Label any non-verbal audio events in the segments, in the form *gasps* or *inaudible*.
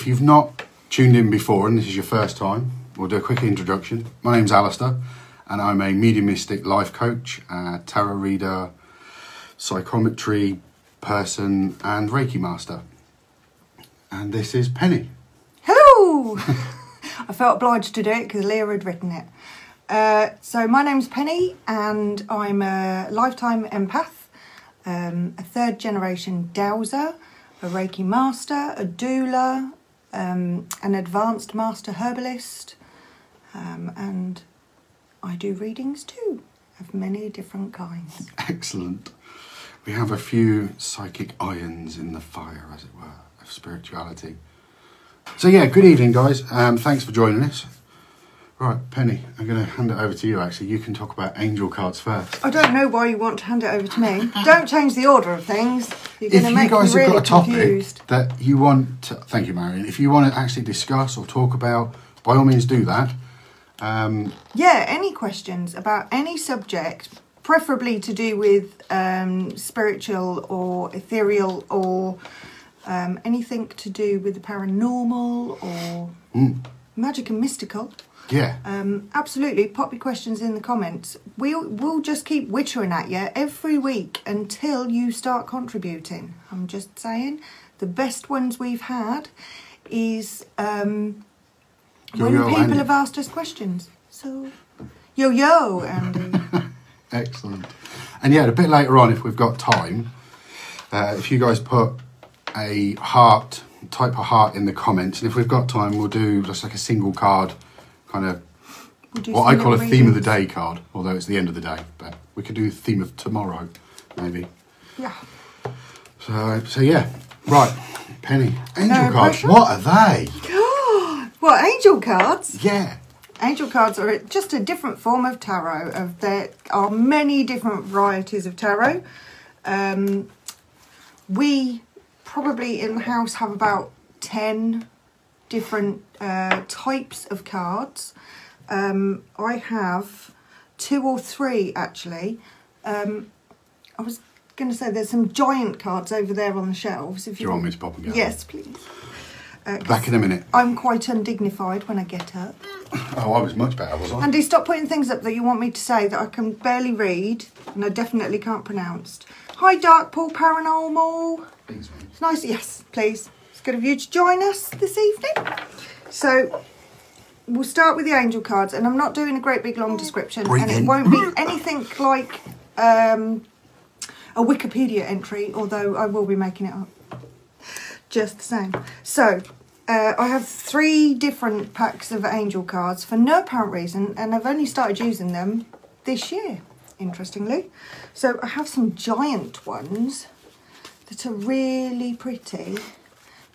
if you've not tuned in before and this is your first time, we'll do a quick introduction. My name's Alistair, and I'm a mediumistic life coach, tarot reader, psychometry person, and Reiki master. And this is Penny. Hello! *laughs* I felt obliged to do it because Leah had written it. Uh, so, my name's Penny, and I'm a lifetime empath, um, a third generation dowser, a Reiki master, a doula, um, an advanced master herbalist, um, and I do readings too of many different kinds. Excellent. We have a few psychic irons in the fire, as it were, of spirituality. So, yeah, good evening, guys. Um, thanks for joining us. Right, Penny, I'm going to hand it over to you actually. You can talk about angel cards first. I don't know why you want to hand it over to me. *laughs* don't change the order of things. You're If going to you make guys me have really got a topic confused. that you want to, thank you, Marion. If you want to actually discuss or talk about, by all means do that. Um, Yeah, any questions about any subject, preferably to do with um, spiritual or ethereal or um, anything to do with the paranormal or mm, magic and mystical. Yeah, Um, absolutely, pop your questions in the comments. We'll, we'll just keep wittering at you every week until you start contributing. I'm just saying, the best ones we've had is um, Yo when yo, people Andy. have asked us questions. So, yo yo, Andy. *laughs* excellent. And yeah, a bit later on, if we've got time, uh, if you guys put a heart, type a heart in the comments, and if we've got time, we'll do just like a single card, kind of what I call a theme of the day card, although it's the end of the day, but we could do theme of tomorrow, maybe. Yeah. So, so yeah, right, Penny, angel No cards. pressure? What are they? *gasps* What angel cards? Yeah, Angel cards are just a different form of tarot. Of there are many different varieties of tarot. Um, we probably in the house have about ten different uh, types of cards. Um, I have two or three actually. Um, I was going to say there's some giant cards over there on the shelves. If do you want me to pop them get Yes, please. Uh, Back in a minute. I'm quite undignified when I get up. *laughs* Oh, I was much better, was I? Andy, stop putting things up that you want me to say that I can barely read and I definitely can't pronounce. Hi, Dark Pool Paranormal. Please, mate. It's nice, yes, please. It's good of you to join us this evening. So, we'll start with the angel cards, and I'm not doing a great big long description, Breathe and it in. won't be anything like um, a Wikipedia entry, although I will be making it up just the same. So, uh, I have three different packs of angel cards for no apparent reason, and I've only started using them this year, interestingly. So, I have some giant ones that are really pretty,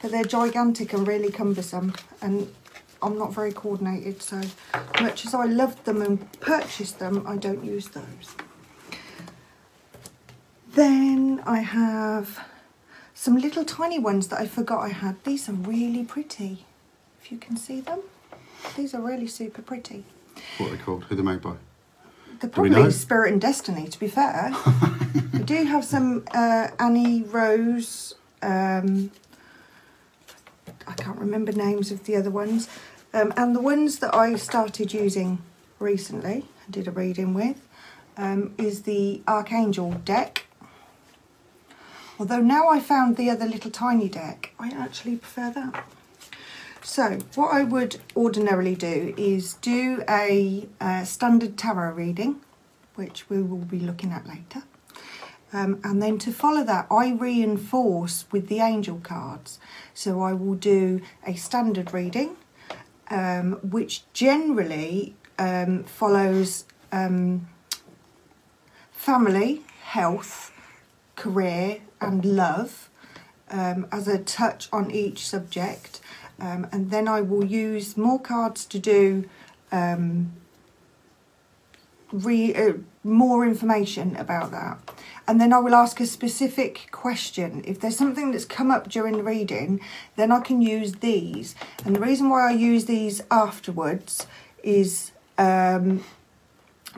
but they're gigantic and really cumbersome, and I'm not very coordinated, so much as I loved them and purchased them, I don't use those. Then I have some little tiny ones that I forgot I had. These are really pretty. If you can see them, these are really super pretty. What are they called? Who they made by? They're probably? Spirit and Destiny, to be fair. *laughs* I do have some uh, Annie Rose. Um, I can't remember names of the other ones. Um, and the ones that I started using recently, I did a reading with, um, is the Archangel deck. Although now I found the other little tiny deck, I actually prefer that. So, what I would ordinarily do is do a, uh standard tarot reading, which we will be looking at later. Um, and then to follow that, I reinforce with the angel cards. So, I will do a standard reading, um, which generally um, follows um, family, health, career, and love um, as a touch on each subject. Um, and then I will use more cards to do re, uh, more information about that. And then I will ask a specific question. If there's something that's come up during the reading, then I can use these. And the reason why I use these afterwards is um,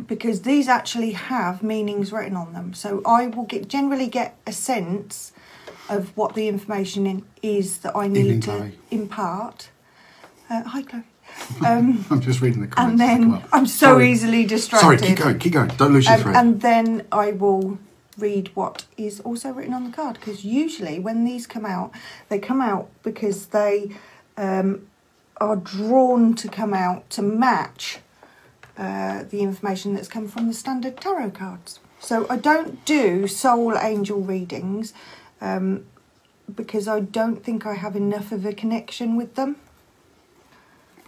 because these actually have meanings written on them. So I will get generally get a sense of what the information in, is that I Evening, need to Chloe. impart. Uh, hi, Chloe. *laughs* Um, I'm just reading the comments. and then well. I'm so Sorry. easily distracted. Sorry, keep going, keep going. Don't lose your Um, thread. and then I will read what is also written on the card because usually when these come out, they come out because they um, are drawn to come out to match uh, the information that's come from the standard tarot cards. So I don't do sole angel readings um, because I don't think I have enough of a connection with them.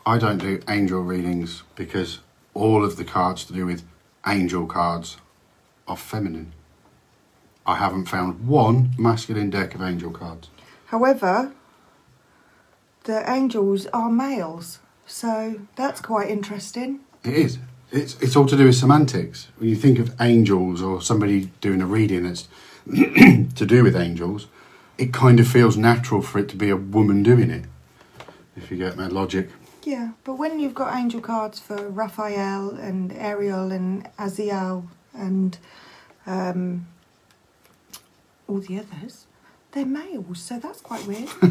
I don't do angel readings because all of the cards to do with angel cards are feminine. I haven't found one masculine deck of angel cards. However, the angels are males, so that's quite interesting. It is. It's it's all to do with semantics. When you think of angels or somebody doing a reading that's *clears throat* to do with angels, it kind of feels natural for it to be a woman doing it. If you get my logic. Yeah, but when you've got angel cards for Raphael and Ariel and Aziel and um, all the others, they're males, so that's quite weird. *laughs*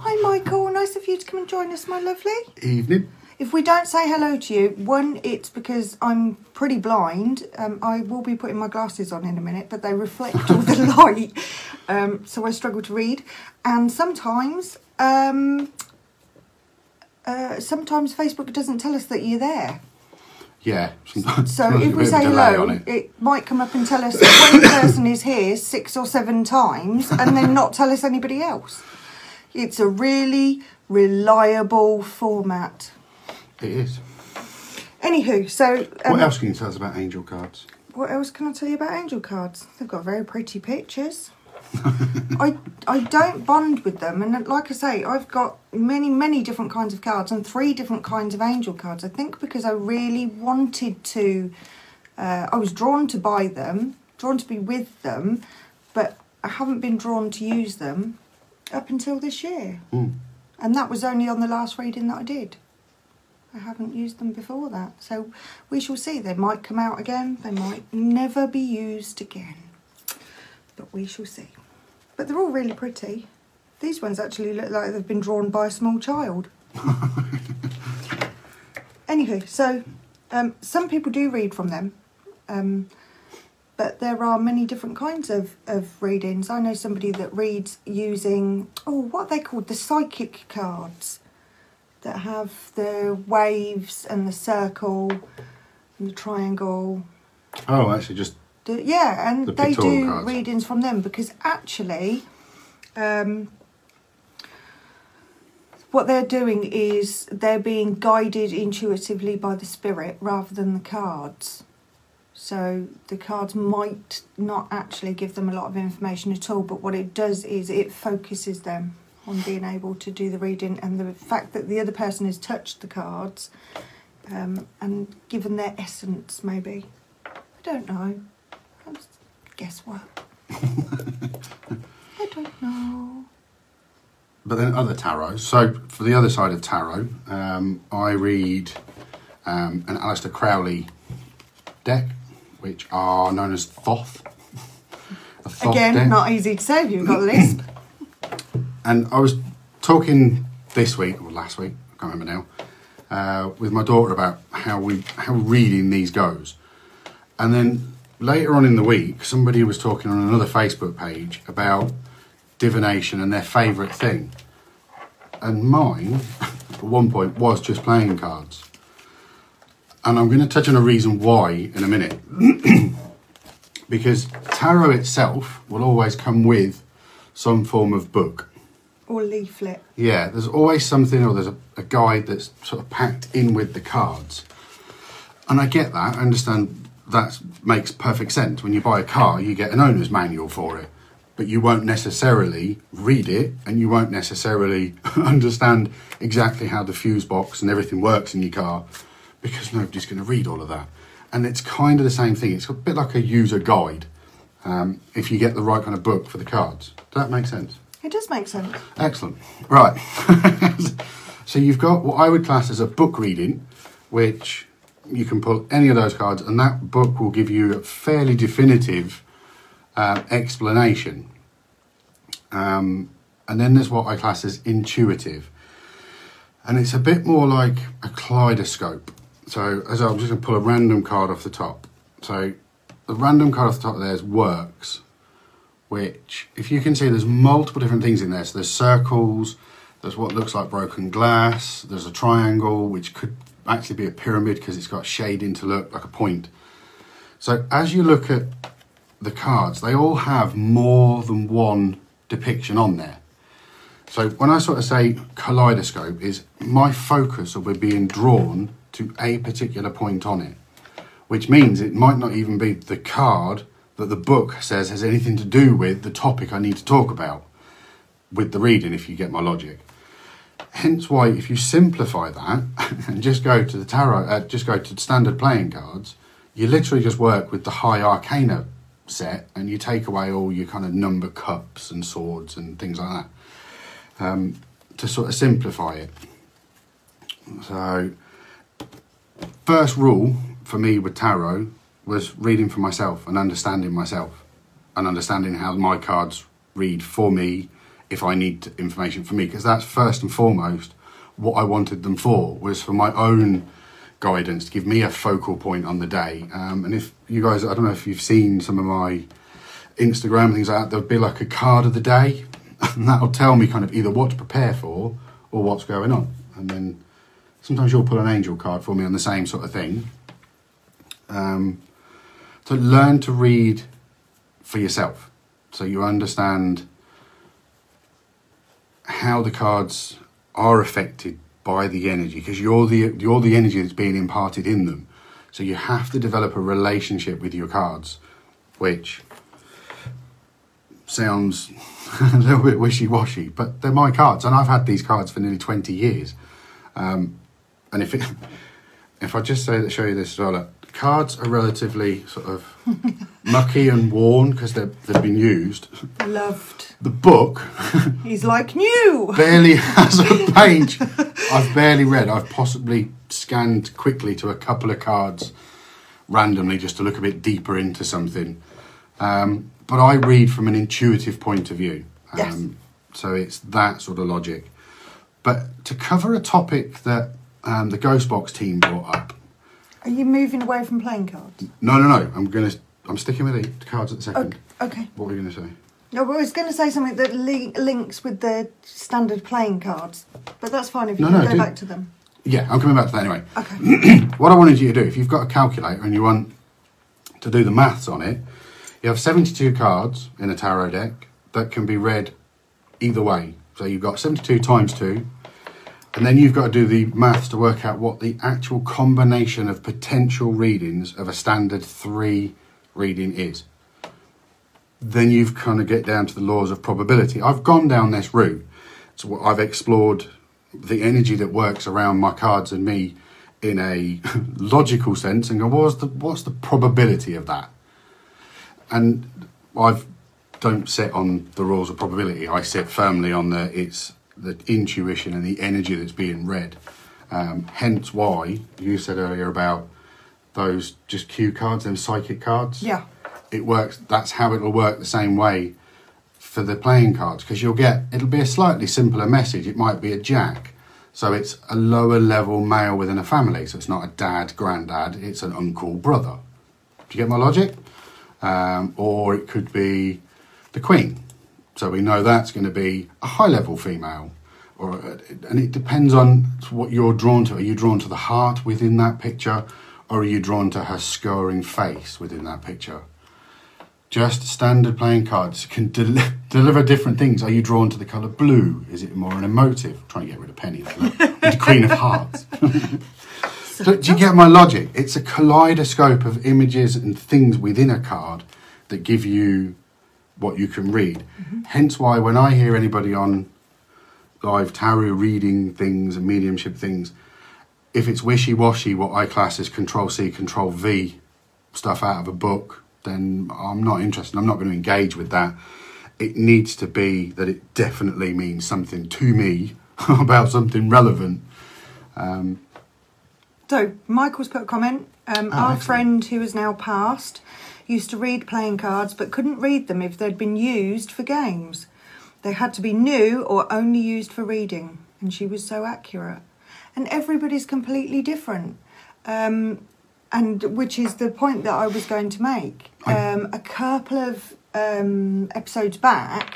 Hi, Michael. Nice of you to come and join us, my lovely. Evening. If we don't say hello to you, one, it's because I'm pretty blind. Um, I will be putting my glasses on in a minute, but they reflect all the *laughs* light, um, so I struggle to read. And sometimes, um, uh, sometimes Facebook doesn't tell us that you're there. Yeah. sometimes- So *laughs* if we bit of a say hello, it. it. might come up and tell us one person is here six or seven times, and then not tell us anybody else. It's a really reliable format. It is. Anywho, so um, what else can you tell us about angel cards? What else can I tell you about angel cards? They've got very pretty pictures. *laughs* I I don't bond with them, and like I say, I've got many many different kinds of cards and three different kinds of angel cards. I think because I really wanted to, uh, I was drawn to buy them, drawn to be with them, but I haven't been drawn to use them up until this year, Mm. and that was only on the last reading that I did. I haven't used them before that. So we shall see. They might come out again, they might never be used again. But we shall see. But they're all really pretty. These ones actually look like they've been drawn by a small child. *laughs* Anywho, so um, some people do read from them. Um, but there are many different kinds of, of readings. I know somebody that reads using, oh, what are they called? The psychic cards that have the waves and the circle and the triangle. Oh, actually, just The, yeah, and The they do cards. readings from them because actually, um, what they're doing is they're being guided intuitively by the spirit rather than the cards. So the cards might not actually give them a lot of information at all, but what it does is it focuses them on being able to do the reading and the fact that the other person has touched the cards um, and given their essence, maybe. I don't know. That's what? *laughs* I don't know. But then other tarot. So for the other side of tarot, um, I read um, an Aleister Crowley deck, which are known as Thoth. *laughs* Thoth Again, deck. not easy to say if you've got a lisp. *laughs* And I was talking this week or last week, I can't remember now, uh, with my daughter about how we how reading these goes. And then later on in the week, somebody was talking on another Facebook page about divination and their favourite thing. And mine, *laughs* at one point, was just playing cards. And I'm going to touch on a reason why in a minute. *clears throat* because tarot itself will always come with some form of book. or leaflet. Yeah, there's always something or there's a, a guide that's sort of packed in with the cards. And I get that. I understand that makes perfect sense. When you buy a car, you get an owner's manual for it. But you won't necessarily read it and you won't necessarily *laughs* understand exactly how the fuse box and everything works in your car because nobody's going to read all of that. And it's kind of the same thing. It's a bit like a user guide um, if you get the right kind of book for the cards. Does that make sense? It does make sense. Excellent. Right. *laughs* so you've got what I would class as a book reading, which you can pull any of those cards, and that book will give you a fairly definitive um, explanation. Um, and then there's what I class as intuitive. And it's a bit more like a kaleidoscope. So as I'm just going to pull a random card off the top. So the random card off the top there is works, which if you can see there's multiple different things in there. So there's circles, there's what looks like broken glass, there's a triangle, which could actually be a pyramid because it's got shading to look like a point. So as you look at the cards, they all have more than one depiction on there. So when I sort of say kaleidoscope, is my focus be being drawn to a particular point on it, which means it might not even be the card that the book says has anything to do with the topic I need to talk about with the reading, if you get my logic. Hence why, if you simplify that *laughs* and just go to the tarot, uh, just go to standard playing cards, you literally just work with the high arcana set and you take away all your kind of number cups and swords and things like that um, to sort of simplify it. So, first rule for me with tarot was reading for myself and understanding myself and understanding how my cards read for me if I need information for me because that's first and foremost what I wanted them for was for my own guidance to give me a focal point on the day. Um, and if you guys, I don't know if you've seen some of my Instagram things like that, there'll be like a card of the day, *laughs* and that'll tell me kind of either what to prepare for or what's going on. And then sometimes you'll pull an angel card for me on the same sort of thing. Um, to learn to read for yourself, so you understand how the cards are affected by the energy because you're the you're the energy that's being imparted in them. So you have to develop a relationship with your cards, which sounds *laughs* a little bit wishy-washy, but they're my cards, and I've had these cards for nearly twenty years. Um, and if it, *laughs* if I just say that, show you this as well, cards are relatively sort of *laughs* mucky and worn because they've they've been used. Loved. The book *laughs* He's like new. barely has a *laughs* page I've barely read. I've possibly scanned quickly to a couple of cards randomly just to look a bit deeper into something. Um, but I read from an intuitive point of view. Um, Yes. So it's that sort of logic. But to cover a topic that um, the Ghostbox team brought up, Are you moving away from playing cards? no, no, no, I'm gonna, I'm sticking with the cards at the second. Okay. okay. What were you gonna say? No, but I was going to say something that li- links with the standard playing cards, but that's fine if you No, can no, go do- back to them. Yeah, I'm coming back to that anyway. Okay. *clears throat* what I wanted you to do, if you've got a calculator and you want to do the maths on it, you have 72 cards in a tarot deck that can be read either way. So you've got 72 times 2, and then you've got to do the maths to work out what the actual combination of potential readings of a standard 3 reading is. Then you've kind of get down to the laws of probability. I've gone down this route. So I've explored the energy that works around my cards and me in a *laughs* logical sense and go, what's the what's the probability of that? And I've don't sit on the rules of probability. I sit firmly on the it's the intuition and the energy that's being read. Um, hence why you said earlier about those just cue cards, them psychic cards. Yeah. It works. That's how it'll work the same way for the playing cards because you'll get it'll be a slightly simpler message. It might be a jack, so it's a lower level male within a family. So it's not a dad, granddad. It's an uncle, brother. Do you get my logic? Um, or it could be the queen. So we know that's going to be a high level female. Or, uh, and it depends on what you're drawn to. Are you drawn to the heart within that picture, or are you drawn to her scouring face within that picture? Just standard playing cards can *laughs* del- deliver different things. Are you drawn to the colour blue? Is it more an emotive? trying to get rid of Penny the *laughs* Queen of Hearts. *laughs* So do you get my logic? It's a kaleidoscope of images and things within a card that give you what you can read. Hence why when I hear anybody on live tarot reading things and mediumship things, if it's wishy washy, what I class as control C, control V stuff out of a book, then I'm not interested. I'm not going to engage with that. It needs to be that it definitely means something to me *laughs* about something relevant. Um, So Michael's put a comment. Um, Oh, our excellent. friend who is now passed used to read playing cards but couldn't read them if they'd been used for games. They had to be new or only used for reading, and she was so accurate. And everybody's completely different, um, and which is the point that I was going to make. Um, a couple of um, episodes back,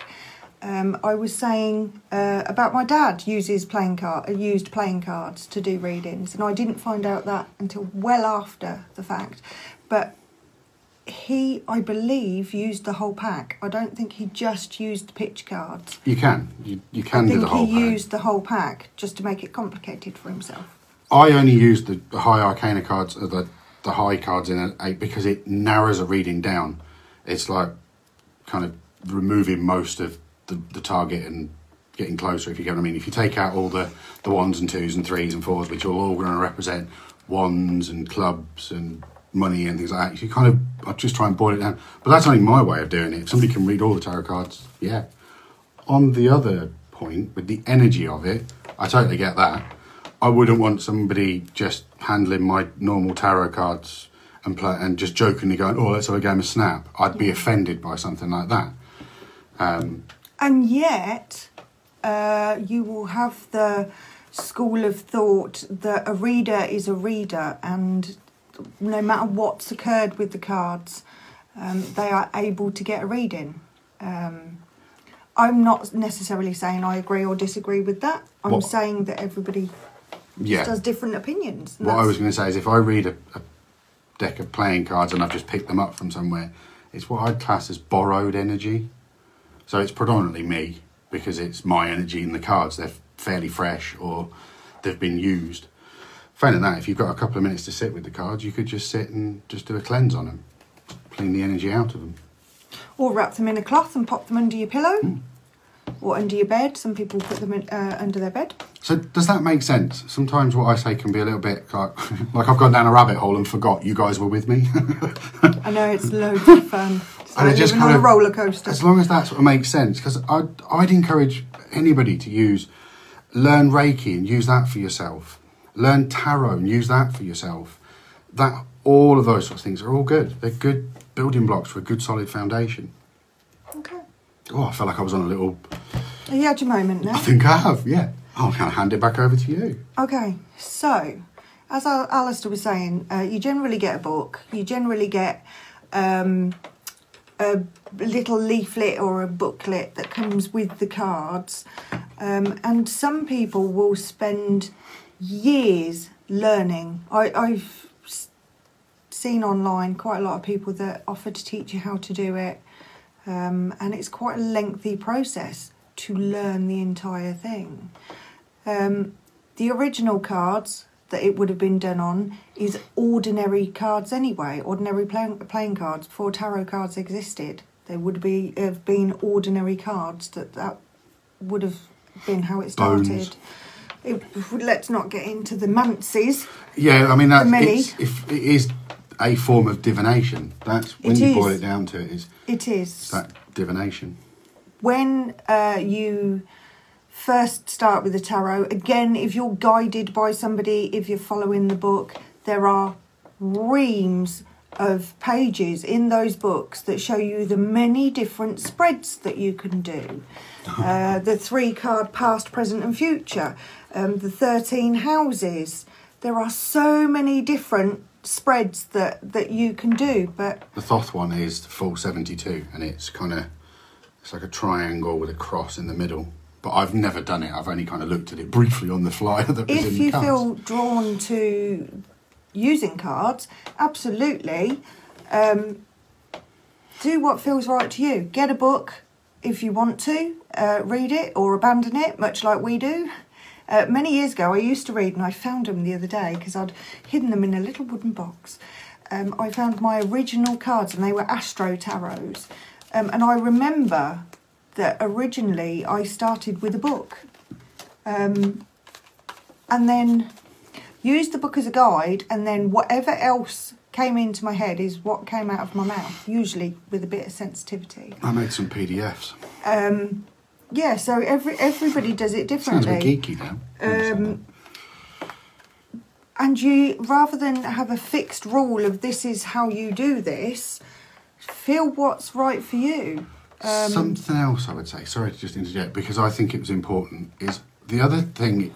um, I was saying uh, about my dad uses playing card, uh, used playing cards to do readings, and I didn't find out that until well after the fact. But he, I believe, used the whole pack. I don't think he just used pitch cards. You can. You, you can I do think the whole he pack. used the whole pack just to make it complicated for himself. I only use the, the high arcana cards, or the the high cards in an eight because it narrows a reading down. It's like kind of removing most of the, the target and getting closer. If you get what I mean. If you take out all the the ones and twos and threes and fours, which are all going to represent ones and clubs and money and things like that, you kind of I just try and boil it down. But that's only my way of doing it. If somebody can read all the tarot cards, yeah. On the other point, with the energy of it, I totally get that. I wouldn't want somebody just handling my normal tarot cards and play, and just jokingly going, "Oh, let's have a game of Snap." I'd be offended by something like that. Um, And yet, uh, you will have the school of thought that a reader is a reader, and no matter what's occurred with the cards, um, they are able to get a reading. Um, I'm not necessarily saying I agree or disagree with that. I'm What- saying that everybody yeah. does different opinions. What I was going to say is, if I read a, a deck of playing cards and I've just picked them up from somewhere, it's what I'd class as borrowed energy. So it's predominantly me because it's my energy in the cards. They're fairly fresh or they've been used. Failing that, if you've got a couple of minutes to sit with the cards, you could just sit and just do a cleanse on them, clean the energy out of them. Or wrap them in a cloth and pop them under your pillow. Hmm. Or under your bed. Some people put them in, uh, under their bed. So does that make sense? Sometimes what I say can be a little bit like, *laughs* like I've gone down a rabbit hole and forgot you guys were with me. *laughs* I know it's loads of fun. It's And it like just kind on a of- roller coaster. As long as that sort of makes sense, because I'd, I'd encourage anybody to use, learn Reiki and use that for yourself. Learn Tarot and use that for yourself. That all of those sorts of things are all good. They're good building blocks for a good solid foundation. Okay. Oh, I felt like I was on a little. You had your moment now? I think I have. Yeah. I'm going to hand it back over to you. Okay, so as Al- Alistair was saying, uh, you generally get a book. You generally get um, a little leaflet or a booklet that comes with the cards, um, and some people will spend years learning. I, I've seen online quite a lot of people that offer to teach you how to do it, um, and it's quite a lengthy process to learn the entire thing. Um, the original cards that it would have been done on is ordinary cards anyway, ordinary playing, playing cards before tarot cards existed. They would be have been ordinary cards that that would have been how it started. Bones. It, let's not get into the mancies. Yeah, I mean, that, many. it's, if it is a form of divination. That's when It you is. boil it down to it, is It is that divination. when uh, you first start with the tarot, again, if you're guided by somebody, if you're following the book, there are reams of pages in those books that show you the many different spreads that you can do. *laughs* Uh, the three card past, present, and future, um, the 13 houses. There are so many different spreads that, that you can do, but The Thoth one is the full 72, and it's kind of it's like a triangle with a cross in the middle. But I've never done it. I've only kind of looked at it briefly on the flyer *laughs* that was in if the you cards. feel drawn to using cards, absolutely. Um, do what feels right to you. Get a book if you want to, uh, read it or abandon it, much like we do. Uh, many years ago, I used to read, and I found them the other day because I'd hidden them in a little wooden box. Um, I found my original cards, and they were Astro Tarots. Um, and I remember that originally I started with a book. Um, and then used the book as a guide, and then whatever else came into my head is what came out of my mouth, usually with a bit of sensitivity. I made some PDFs. Um, yeah, so every everybody does it Sounds a differently. bit geeky now. Um, and you, rather than have a fixed rule of this is how you do this, feel what's right for you. Um, Something else I would say, sorry to just interject, because I think it was important, is the other thing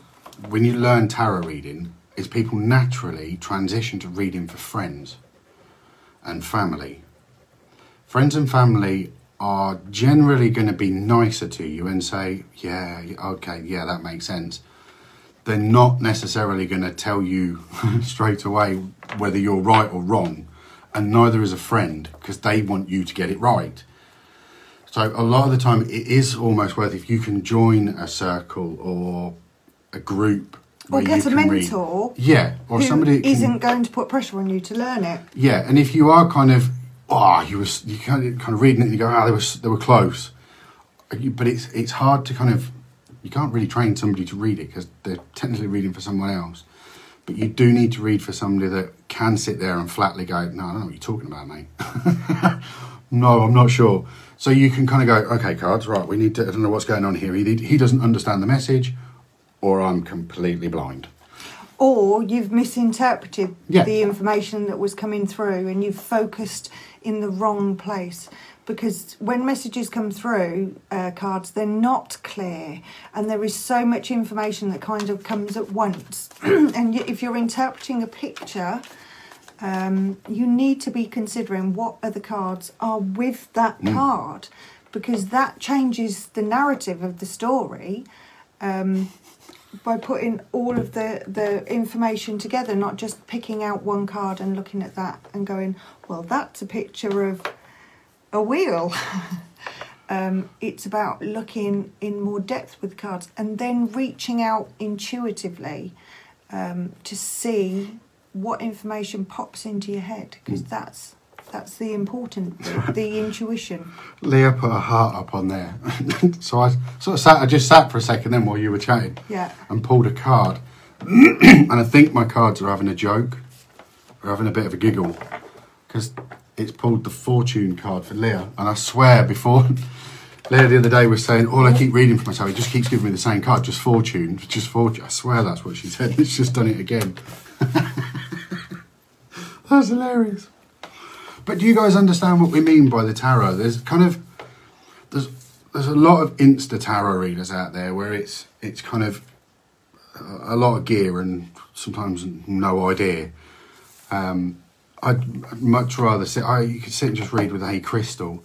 when you learn tarot reading is people naturally transition to reading for friends and family. Friends and family are generally going to be nicer to you and say, yeah, okay, yeah, that makes sense. They're not necessarily going to tell you *laughs* straight away whether you're right or wrong, and neither is a friend because they want you to get it right. So a lot of the time, it is almost worth if you can join a circle or a group. Or get a can read- mentor yeah, or somebody can- isn't going to put pressure on you to learn it. yeah, and if you are kind of, oh, you was you kind of kind of reading it, and you go, ah, they were they were close, but it's it's hard to kind of, you can't really train somebody to read it because they're technically reading for someone else, but you do need to read for somebody that can sit there and flatly go, no, I don't know what you're talking about, mate. *laughs* no, I'm not sure. So you can kind of go, okay, cards, right, we need to, I don't know what's going on here. He, he doesn't understand the message, or I'm completely blind. Or you've misinterpreted Yeah. the information that was coming through and you've focused in the wrong place. Because when messages come through, uh, cards, they're not clear and there is so much information that kind of comes at once. *clears throat* and if you're interpreting a picture, um, you need to be considering what other cards are with that card because that changes the narrative of the story um, by putting all of the, the information together, not just picking out one card and looking at that and going, well, that's a picture of a wheel. *laughs* um, it's about looking in more depth with cards and then reaching out intuitively um, to see what information pops into your head because hmm. that's that's the important the intuition. Leah put a heart up on there. *laughs* so I sort of sat, I just sat for a second then while you were chatting Yeah. and pulled a card. *clears throat* and I think my cards are having a joke, or having a bit of a giggle, because it's pulled the fortune card for Leah. And I swear before, *laughs* Leah the other day was saying, all I keep reading for myself, it just keeps giving me the same card, just fortune, just fortune. I swear that's what she said. *laughs* It's just done it again. That's hilarious. But do you guys understand what we mean by the tarot? There's kind of there's there's a lot of insta tarot readers out there where it's it's kind of a lot of gear and sometimes no idea. Um, I'd I'd much rather sit. I you could sit and just read with a crystal.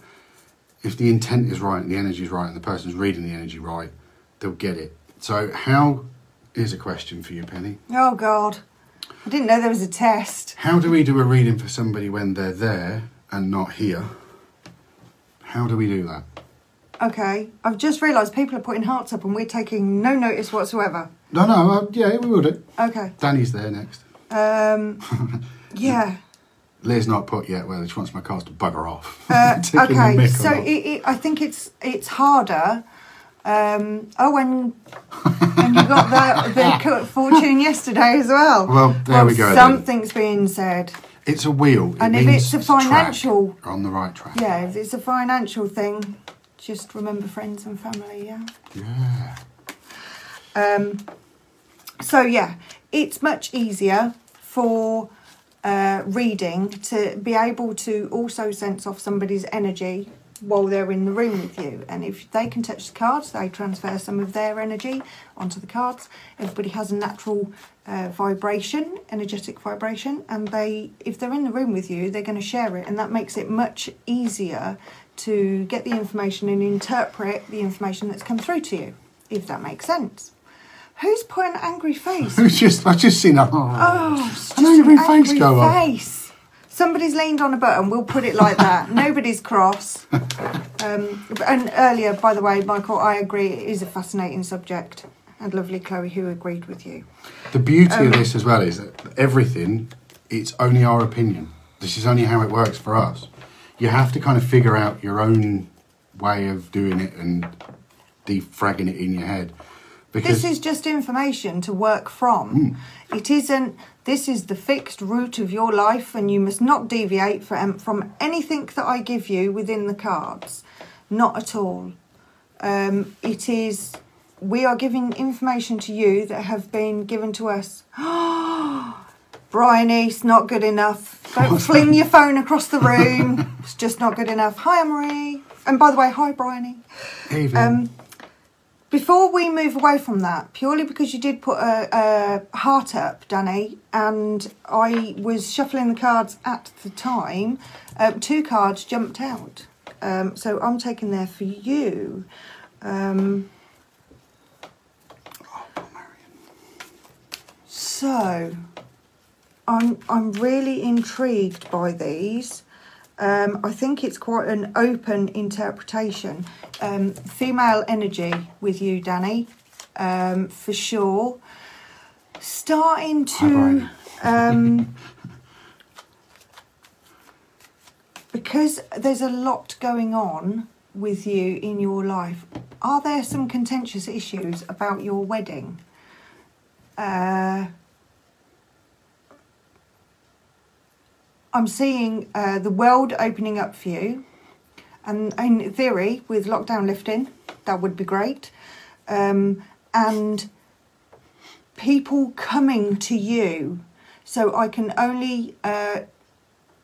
If the intent is right and the energy is right and the person's reading the energy right, they'll get it. So how is a question for you, Penny? Oh God, I didn't know there was a test. How do we do a reading for somebody when they're there and not here? How do we do that? Okay, I've just realised people are putting hearts up and we're taking no notice whatsoever. No, no, uh, yeah, we will do. Okay. Danny's there next. Um, *laughs* yeah. Leah's not put yet whether she wants my cards to bugger off. Uh, *laughs* okay. So it, it, I think it's it's harder. Um, oh, and and you got the the *laughs* co- fortune yesterday as well. Well, there we go then. Something's being said. it's a wheel. It And if means it's a track. financial- You're on the right track. Yeah, if it's a financial thing, just remember friends and family. Yeah. Yeah. Um, so yeah, it's much easier for uh, reading to be able to also sense off somebody's energy while they're in the room with you. And if they can touch the cards, they transfer some of their energy onto the cards. Everybody has a natural uh, vibration, energetic vibration, and they, if they're in the room with you, they're going to share it, and that makes it much easier to get the information and interpret the information that's come through to you, if that makes sense. Who's put an angry face? *laughs* It's just I've just seen a Oh, it's just An angry an face angry go up. face. Somebody's leaned on a button. We'll put it like that. *laughs* Nobody's cross. Um, and earlier, by the way, Michael, I agree. It is a fascinating subject. And lovely Chloe, who agreed with you. The beauty Um, of this as well is that everything, it's only our opinion. This is only how it works for us. You have to kind of figure out your own way of doing it and defragging it in your head. Because This is just information to work from. It isn't. This is the fixed route of your life, and you must not deviate from from anything that I give you within the cards. Not at all. Um, it is. We are giving information to you that have been given to us. *gasps* Brian East, not good enough. Don't fling your phone across the room. It's just not good enough. Hi, Marie. And by the way, hi, Bryony. Evening. Um, before we move away from that, purely because you did put a, a heart up, Danny, and I was shuffling the cards at the time, um, two cards jumped out. Um, so I'm taking there for you. Um, so I'm I'm really intrigued by these. Um, I think it's quite an open interpretation. Um, female energy with you, Danny, um, for sure. Starting to. Um, *laughs* because there's a lot going on with you in your life, are there some contentious issues about your wedding? Uh, I'm seeing uh, the world opening up for you, and in theory, with lockdown lifting, that would be great. Um, and people coming to you, so I can only. Uh,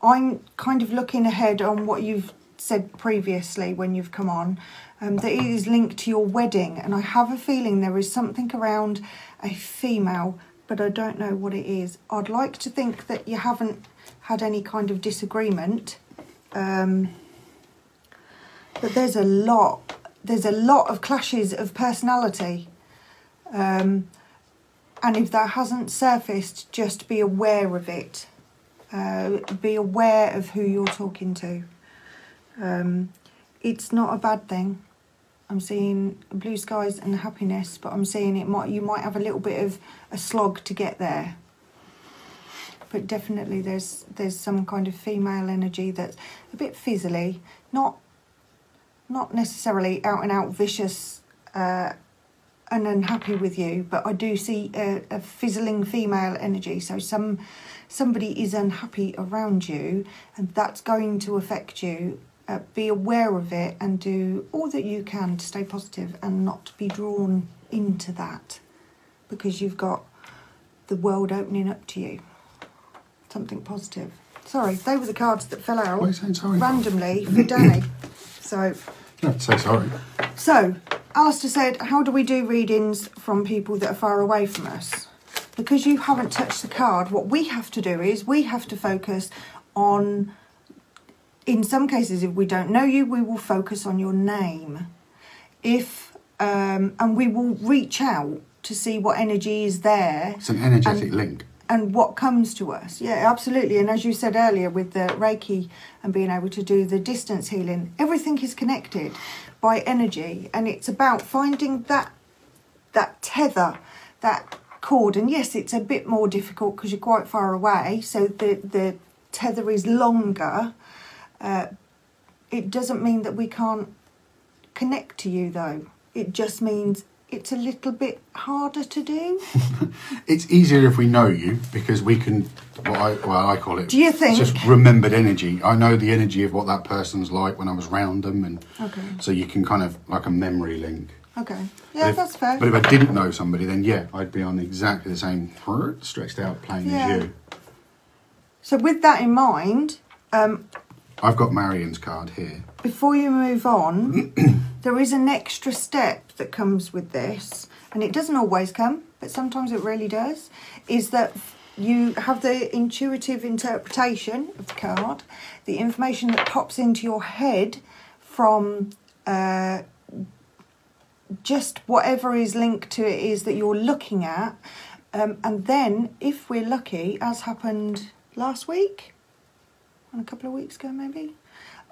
I'm kind of looking ahead on what you've said previously when you've come on. Um, that it is linked to your wedding, and I have a feeling there is something around a female, but I don't know what it is. I'd like to think that you haven't had any kind of disagreement. Um, but there's a lot. There's a lot of clashes of personality. Um, and if that hasn't surfaced, just be aware of it. Uh, be aware of who you're talking to. Um, it's not a bad thing. I'm seeing blue skies and happiness, but I'm seeing it might you might have a little bit of a slog to get there. But definitely, there's there's some kind of female energy that's a bit fizzly, not not necessarily out and out vicious uh, and unhappy with you, but I do see a, a fizzling female energy. So some somebody is unhappy around you, and that's going to affect you. Uh, be aware of it and do all that you can to stay positive and not be drawn into that, because you've got the world opening up to you. Something positive. Sorry, they were the cards that fell out Why are you saying sorry? randomly for Danny. So. No, say sorry. So, Alistair said, How do we do readings from people that are far away from us? Because you haven't touched the card, what we have to do is we have to focus on, in some cases, if we don't know you, we will focus on your name. If, um, and we will reach out to see what energy is there It's an energetic link. And what comes to us. Yeah, absolutely. And as you said earlier, with the Reiki and being able to do the distance healing, everything is connected by energy, and it's about finding that that tether, that cord. And yes, it's a bit more difficult because you're quite far away, so the the tether is longer. Uh, it doesn't mean that we can't connect to you, though. It just means it's a little bit harder to do. *laughs* It's easier if we know you because we can. What I well, I call it. Do you think- just remembered energy. I know the energy of what that person's like when I was round them, and Okay. so you can kind of like a memory link. Okay. Yeah, if- that's fair. But if I didn't know somebody, then yeah, I'd be on exactly the same stretched out plane Yeah. as you. So, with that in mind, um, I've got Marion's card here. before you move on, *clears throat* there is an extra step that comes with this, and it doesn't always come, but sometimes it really does. Is that you have the intuitive interpretation of the card, the information that pops into your head from uh, just whatever is linked to it is that you're looking at. Um, and then, if we're lucky, as happened last week, and a couple of weeks ago maybe,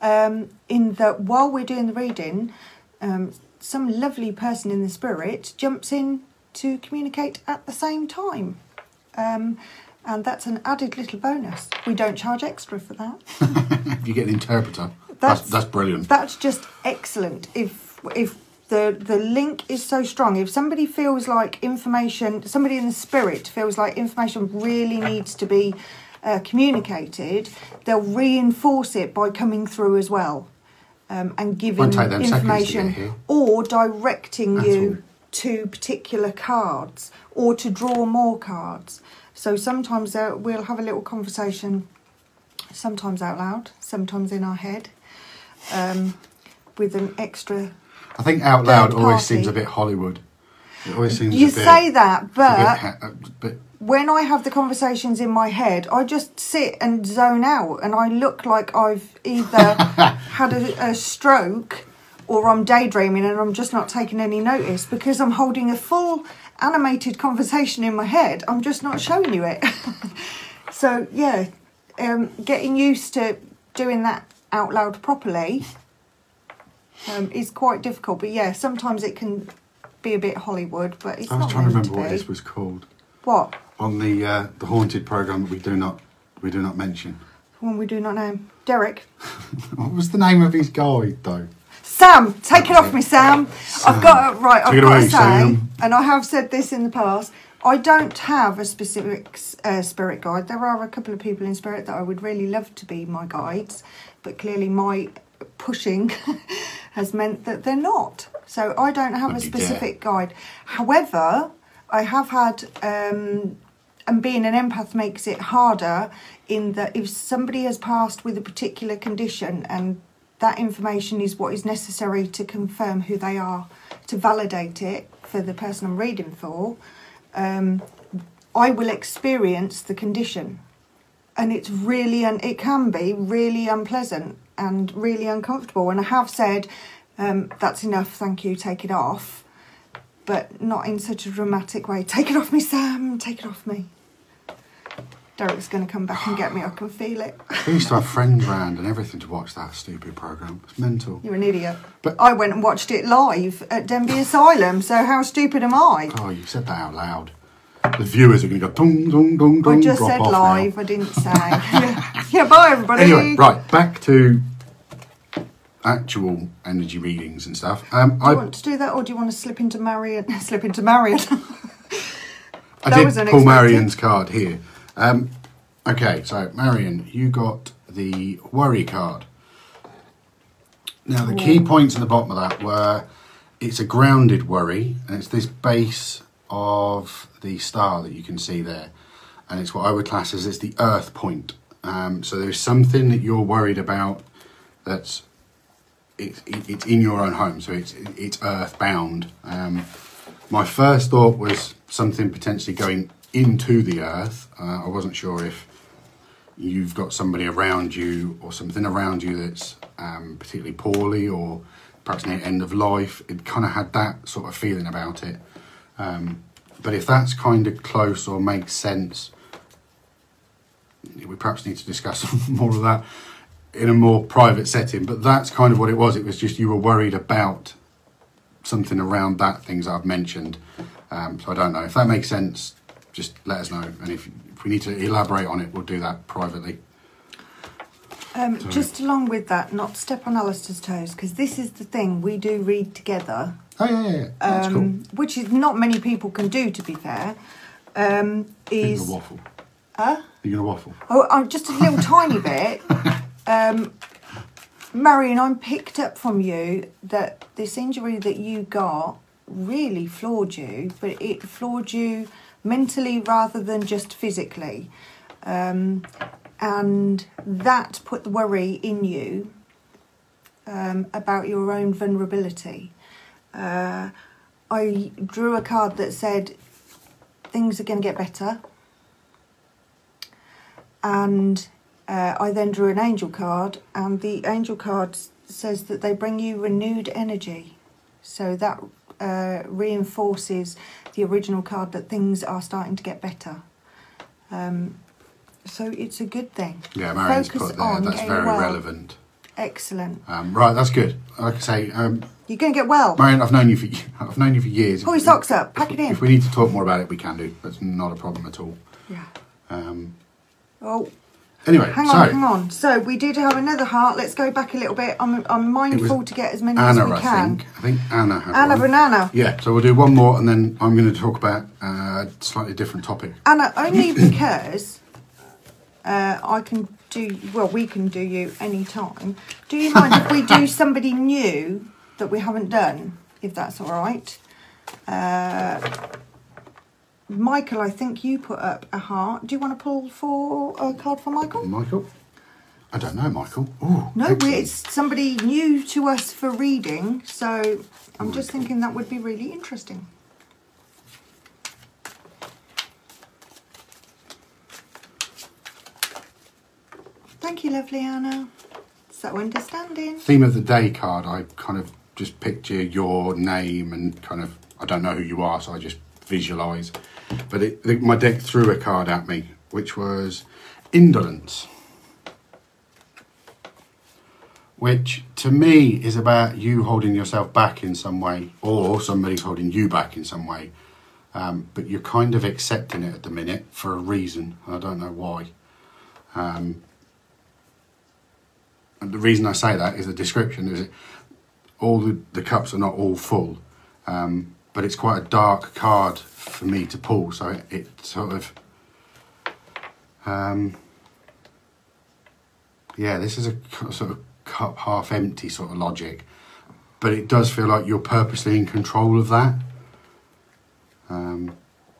um, in that while we're doing the reading, um, some lovely person in the spirit jumps in to communicate at the same time. Um, and that's an added little bonus. We don't charge extra for that. *laughs* You get an interpreter, that's That's- that's, brilliant. That's just excellent. If if the the link is so strong, if somebody feels like information, somebody in the spirit feels like information really needs to be uh, communicated, they'll reinforce it by coming through as well, um, and giving Won't take them seconds to get information or directing At you all. to particular cards or to draw more cards. So sometimes uh, we'll have a little conversation, sometimes out loud, sometimes in our head. Um, with an extra. I think out loud always party. seems a bit Hollywood. It always seems You a bit, say that, a bit but when I have the conversations in my head, I just sit and zone out, and I look like I've either *laughs* had a, a stroke or I'm daydreaming, and I'm just not taking any notice because I'm holding a full animated conversation in my head. I'm just not showing you it. *laughs* so yeah, um, getting used to doing that out loud properly um, is quite difficult. But yeah, sometimes it can be a bit Hollywood, but it's I was not trying to remember what be. this was called What? on the uh, the haunted program that we do not we do not mention. One we do not name. Derek. *laughs* What was the name of his guide though? Sam, take it off me, Sam. I've got right. Take I've got away, to say, Sam. and I have said this in the past. I don't have a specific uh, spirit guide. There are a couple of people in spirit that I would really love to be my guides, but clearly my pushing *laughs* has meant that they're not. So I don't have a specific guide. However, I have had, um, and being an empath makes it harder in that if somebody has passed with a particular condition and that information is what is necessary to confirm who they are, to validate it for the person I'm reading for, um, I will experience the condition. And it's really, un- it can be really unpleasant and really uncomfortable. And I have said, um, that's enough, thank you, take it off. But not in such a dramatic way. Take it off me, Sam, take it off me. Derek's going to come back and get me, I can feel it. We used to have friends round and everything to watch that stupid program. It's mental. You're an idiot. But- I went and watched it live at Denbigh oh. Asylum, so how stupid am I? Oh, you said that out loud. The viewers are going to go dong dong dong dong. I just said off now. live, I didn't say. yeah. *laughs* yeah, bye everybody. Anyway, right back to actual energy readings and stuff. Um, Do I you want to do that, or do you want to slip into Marion? *laughs* slip into Marion. *laughs* I did was pull. Marion's card here. Um, okay, so Marion, you got the worry card. Now, the key points at the bottom of that were it's a grounded worry, and it's this base of the star that you can see there, and it's what I would class as it's the earth point. Um, so there's something that you're worried about that's it's it, it's in your own home, so it's it's earthbound. Um, my first thought was something potentially going into the earth. Uh, I wasn't sure if you've got somebody around you or something around you that's um, particularly poorly or perhaps near end of life. It kind of had that sort of feeling about it. Um, but if that's kind of close or makes sense, we perhaps need to discuss *laughs* more of that in a more private setting. But that's kind of what it was. It was just you were worried about something around that things I've mentioned. Um, so I don't know if that makes sense. Just let us know, and if, if we need to elaborate on it, we'll do that privately. Um, just along with that, not to step on Alistair's toes, because this is the thing we do read together, Oh yeah, yeah, yeah. That's cool. um, which is not many people can do. To be fair, um, You're is gonna waffle. Huh? You're gonna waffle. Oh, oh, just a little tiny bit. *laughs* Um, Marion, I'm picked up from you that this injury that you got really floored you, but it floored you mentally rather than just physically. Um, and that put the worry in you um, about your own vulnerability. Uh, I drew a card that said things are going to get better and uh, I then drew an angel card, and the angel card says that they bring you renewed energy. So that uh, reinforces the original card that things are starting to get better. Um, so it's a good thing. Yeah, Marion's Focus put there. That's very well. relevant. Excellent. Um, right, that's good. Like I say, um, You're going to get well. Marion, I've known you for *laughs* I've known you for years. Pull your socks up. Pack it in. If we need to talk more about it, we can do. That's not a problem at all. Yeah. Um, Oh, anyway, hang so on, hang on. So we did have another heart. Let's go back a little bit. I'm, I'm mindful to get as many Anna, as we I can. think. I think Anna had Anna one. Banana. Yeah, so we'll do one more, and then I'm going to talk about uh, a slightly different topic. Anna, *clears throat* only because uh, I can do, well, we can do you any time. Do you mind if we do *laughs* somebody new that we haven't done, if that's all right? Uh, Michael, I think you put up a heart. Do you want to pull for a card for Michael? Michael. I don't know, Michael. Ooh, No, excellent. it's somebody new to us for reading, so I'm just thinking that would be really interesting. Thank you, lovely Anna. So understanding. theme of the day card. I kind of just picture your name and kind of I don't know who you are, so I just visualize. But it, my deck threw a card at me, which was indolence, which to me is about you holding yourself back in some way, or somebody's holding you back in some way. Um, but you're kind of accepting it at the minute for a reason. I don't know why. Um, and the reason I say that is the description is all the, the cups are not all full, um, but it's quite a dark card for me to pull. So it, it sort of, um, yeah, this is a sort of cup half empty sort of logic, but it does feel like you're purposely in control of that. Um,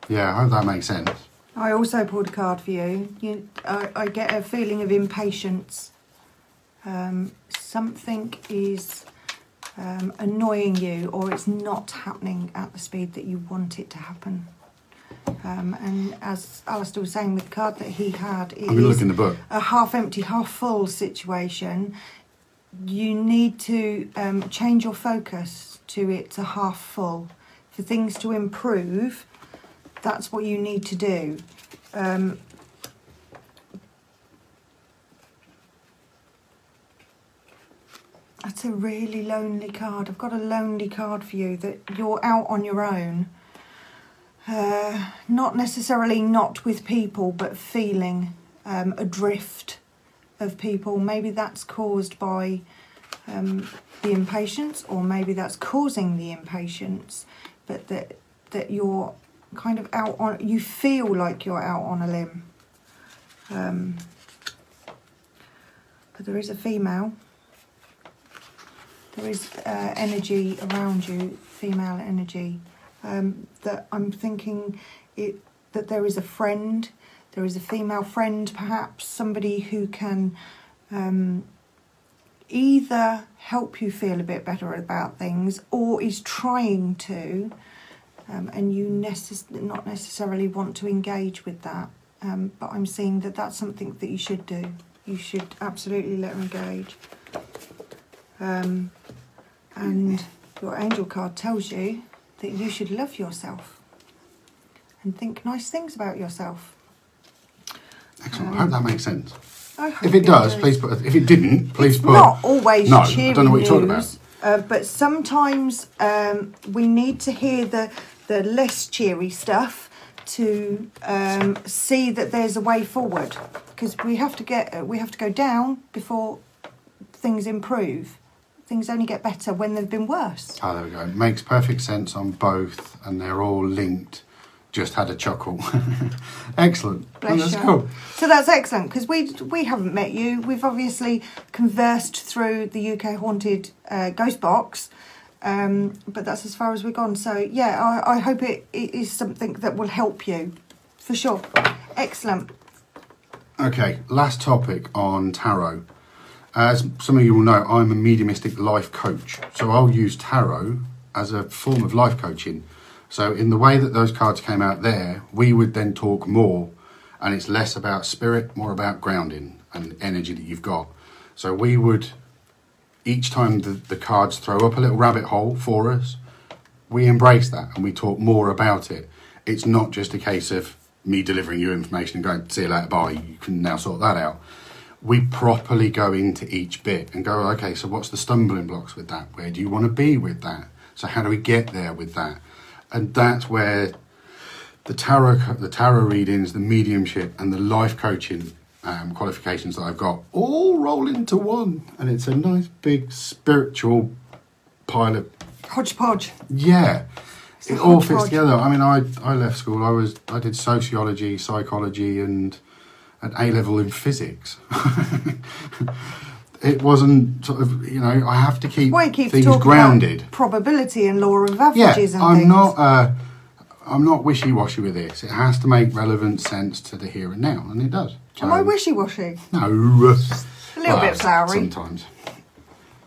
yeah, I hope that makes sense. I also pulled a card for you. you I, I get a feeling of impatience. Um, something is um, annoying you, or it's not happening at the speed that you want it to happen. Um, and as Alistair was saying with the card that he had, it I'm going to look is in the book. a half empty, half full situation. You need to um, change your focus to it's a half full. For things to improve, that's what you need to do. Um, that's a really lonely card. I've got a lonely card for you that you're out on your own. Uh, not necessarily not with people, but feeling um, adrift of people. Maybe that's caused by um, the impatience, or maybe that's causing the impatience, but that that you're kind of out on. You feel like you're out on a limb. Um, but there is a female. There is uh, energy around you, female energy. Um, that I'm thinking it that there is a friend, there is a female friend, perhaps somebody who can um, either help you feel a bit better about things or is trying to, um, and you necess- not necessarily want to engage with that. Um, but I'm seeing that that's something that you should do. You should absolutely let her engage. Um, and your angel card tells you that you should love yourself and think nice things about yourself. Excellent. I hope that makes sense. If it does, please put. If it didn't, please it's put. not always no, cheery I don't know what you're talking about. news, uh, but sometimes um, we need to hear the the less cheery stuff to um, see that there's a way forward because we have to get uh, we have to go down before things improve. Things only get better when they've been worse. Oh, there we go. Makes perfect sense on both, and they're all linked. Just had a chuckle. *laughs* Excellent. Bless that's you. cool. So that's excellent because we we haven't met you. We've obviously conversed through the UK Haunted uh, Ghost Box, um, but that's as far as we've gone. So yeah, I, I hope it, it is something that will help you, for sure. Excellent. Okay, last topic on tarot. As some of you will know, I'm a mediumistic life coach, so I'll use tarot as a form of life coaching. So, in the way that those cards came out there, we would then talk more, and it's less about spirit, more about grounding and energy that you've got. So, we would, each time the, the cards throw up a little rabbit hole for us, we embrace that and we talk more about it. It's not just a case of me delivering you information and going, see you later, bye, you can now sort that out. We properly go into each bit and go, okay, so what's the stumbling blocks with that? Where do you want to be with that? So how do we get there with that? And that's where the tarot, the tarot readings, the mediumship, and the life coaching um, qualifications that I've got all roll into one, and it's a nice big spiritual pile of Hodgepodge. yeah, a it all fits together. I mean, I I left school. I was I did sociology, psychology, and an A level in physics. *laughs* it wasn't sort of you know I have to keep Well, things grounded. probability and law of Yeah, averages and I'm things. not. Uh, I'm not wishy washy with this. It has to make relevant sense to the here and now, and it does. Am I wishy washy? No. *laughs* A little bit that's flowery. Sometimes.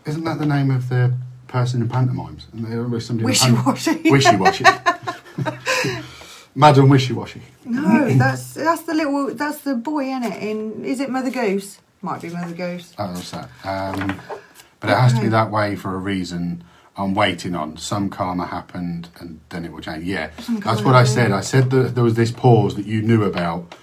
Isn't that the name of the person in pantomimes? Isn't there always somebody *laughs* in pan- Wishy-washy. Wishy-washy. Madam Wishy-washy. No, *laughs* that's that's the little that's the boy in it. In is it Mother Goose? Might be Mother Goose. Oh, what's that? Um, but it has to be that way for a reason. I'm waiting on some karma happened, and then it will change. Yeah, Some that's what I said. I said that there was this pause that you knew about.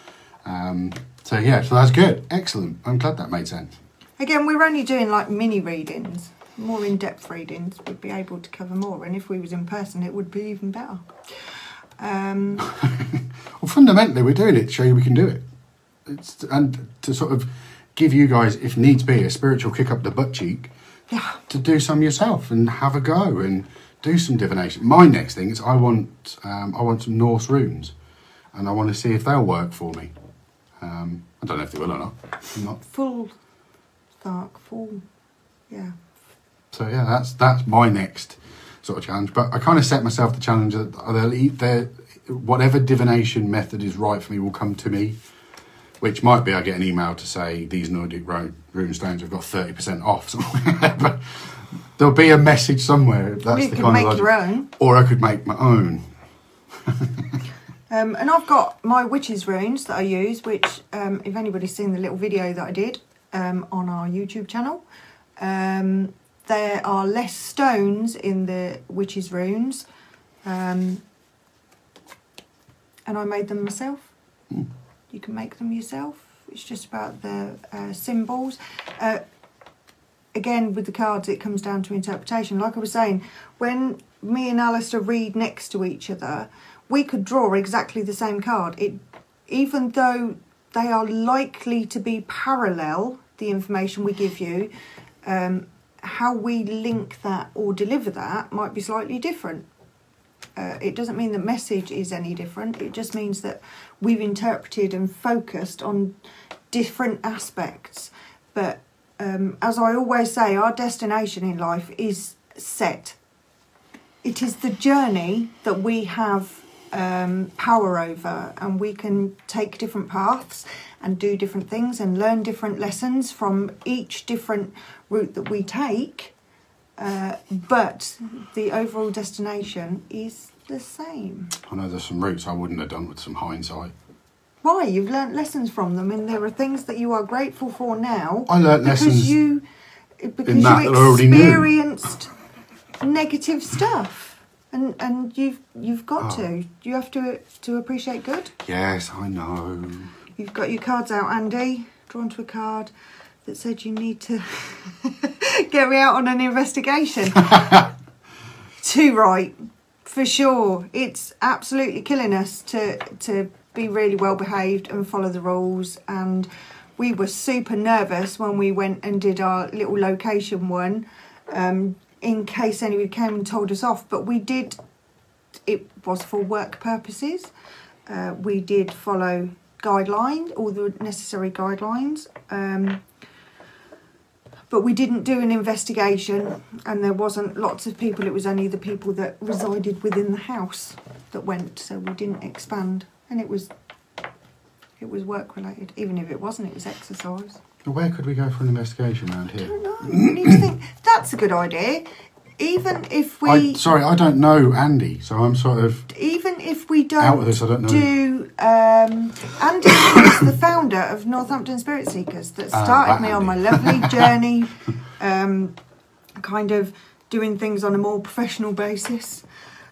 Um, so yeah, so that's good. Excellent. I'm glad that made sense. Again, we're only doing like mini readings. More in-depth readings, we'd be able to cover more, and if we was in person, it would be even better. Um, *laughs* Well, fundamentally, we're doing it to show you we can do it, it's, and to sort of give you guys, if needs be, a spiritual kick up the butt cheek yeah, to do some yourself and have a go and do some divination. My next thing is I want um, I want some Norse runes, and I want to see if they'll work for me. Um, I don't know if they will or not. *laughs* Not. full, dark, full, yeah. So yeah, that's that's my next sort of challenge. But I kind of set myself the challenge that they'll eat their whatever divination method is right for me will come to me. Which might be I get an email to say these Nordic ru- rune stones have got thirty percent off *laughs* somewhere. but there'll be a message somewhere. If that's you the could kind make of logic. your own. Or I could make my own. Um, and I've got my witches runes that I use, which, um, if anybody's seen the little video that I did um, on our YouTube channel, um, there are less stones in the witches runes, um, and I made them myself. You can make them yourself. It's just about the uh, symbols. Uh, again, with the cards, it comes down to interpretation. Like I was saying, when me and Alistair read next to each other, we could draw exactly the same card. It, even though they are likely to be parallel, the information we give you, um, how we link that or deliver that might be slightly different. Uh, it doesn't mean the message is any different. It just means that we've interpreted and focused on different aspects. But um, as I always say, our destination in life is set. It is the journey that we have um, power over, and we can take different paths and do different things and learn different lessons from each different route that we take. Uh, but the overall destination is the same. I know there's some routes I wouldn't have done with some hindsight. Why? You've learnt lessons from them, and there are things that you are grateful for now. I learnt because lessons you because in that you experienced negative stuff, and and you've you've got Oh. to. You have to to appreciate good. Yes, I know. You've got your cards out, Andy. Drawn to a card that said you need to *laughs* get me out on an investigation. *laughs* Too right, for sure. It's absolutely killing us to to be really well behaved and follow the rules. And we were super nervous when we went and did our little location one, um, in case anybody came and told us off. But we did. It was for work purposes. Uh, we did follow guidelines, all the necessary guidelines. Um, but we didn't do an investigation, and there wasn't lots of people. It was only the people that resided within the house that went, so we didn't expand. And it was, it was work related. Even if it wasn't, it was exercise. Where could we go for an investigation around I here? don't know. You need to think that's a good idea. Even if we, I, sorry, I don't know Andy, so I'm sort of even if we don't Out of this, I don't know. do um Andy is the founder of Northampton Spirit Seekers that Ah, started that me on my Andy. lovely *laughs* journey um kind of doing things on a more professional basis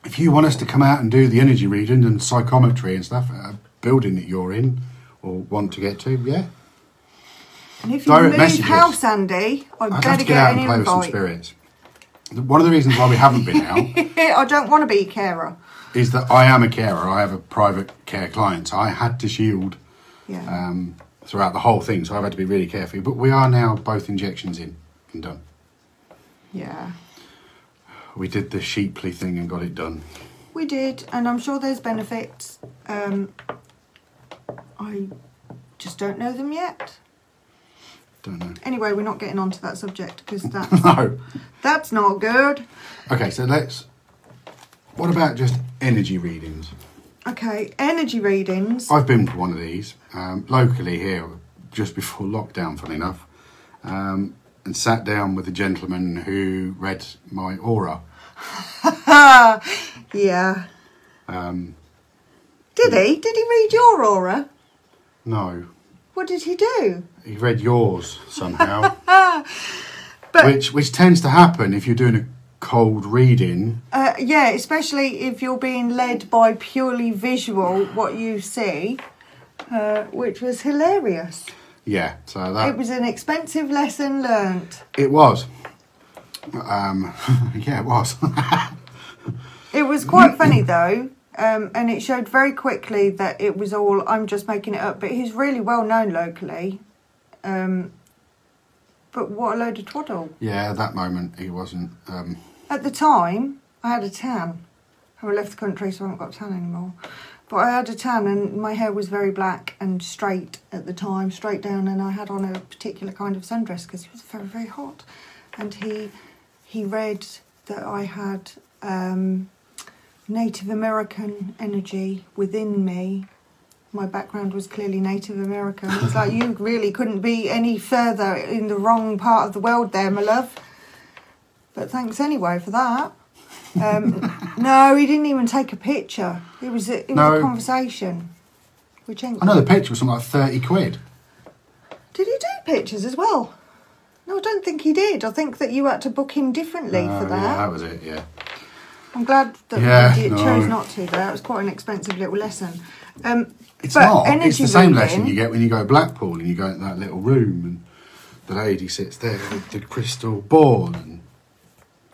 If you want us to come out and do the energy reading and psychometry and stuff at a building that you're in or want to get to, yeah. and if you Direct move messages. house Andy I I'd better have to get, get out an and play with some invite spirits. One of the reasons why we haven't been out *laughs* I don't want to be a carer is that I am a carer. I have a private care client, so I had to shield yeah um, throughout the whole thing, so I've had to be really careful. But we are now both injections in and done. yeah We did the sheeply thing and got it done. We did, and I'm sure there's benefits. Um, I just don't know them yet. Don't know. Anyway, we're not getting onto that subject because *laughs* that's No. that's not good. Okay, so let's. What about just energy readings? Okay, energy readings. I've been to one of these um, locally here just before *laughs* lockdown, funny enough. um, and sat down with a gentleman who read my aura. *laughs* yeah. Um, Did he? Did he read your aura? no, What did he do? he read yours somehow, *laughs* But which which tends to happen if you're doing a cold reading. uh, yeah, especially if you're being led by purely visual what you see, uh, which was hilarious. Yeah, so that It was an expensive lesson learnt. it was. Um, *laughs* yeah, it was. *laughs* It was quite funny *clears throat* though, um, and it showed very quickly that it was all I'm just making it up. But he's really well known locally. Um, but what a load of twaddle! yeah, at that moment he wasn't. Um, At the time, I had a tan. I left the country, so I haven't got a tan anymore. But I had a tan, and my hair was very black and straight at the time, straight down, and I had on a particular kind of sundress because it was very, very hot. And he he read that I had um, Native American energy within me. My background was clearly Native American. It's like you *laughs* really couldn't be any further in the wrong part of the world there, my love. But thanks anyway for that. Um, *laughs* no, he didn't even take a picture. It was a, it was No. a conversation. Which ain't I know the picture was something like thirty quid. Did he do pictures as well? No, I don't think he did. I think that you had to book him differently Oh, for Yeah, that. that was it. Yeah. I'm glad that Yeah, did, no. chose not to. Though it was quite an expensive little lesson. Um, It's not. It's the same reading- lesson you get when you go to Blackpool and you go into that little room and the lady sits there with the crystal ball. And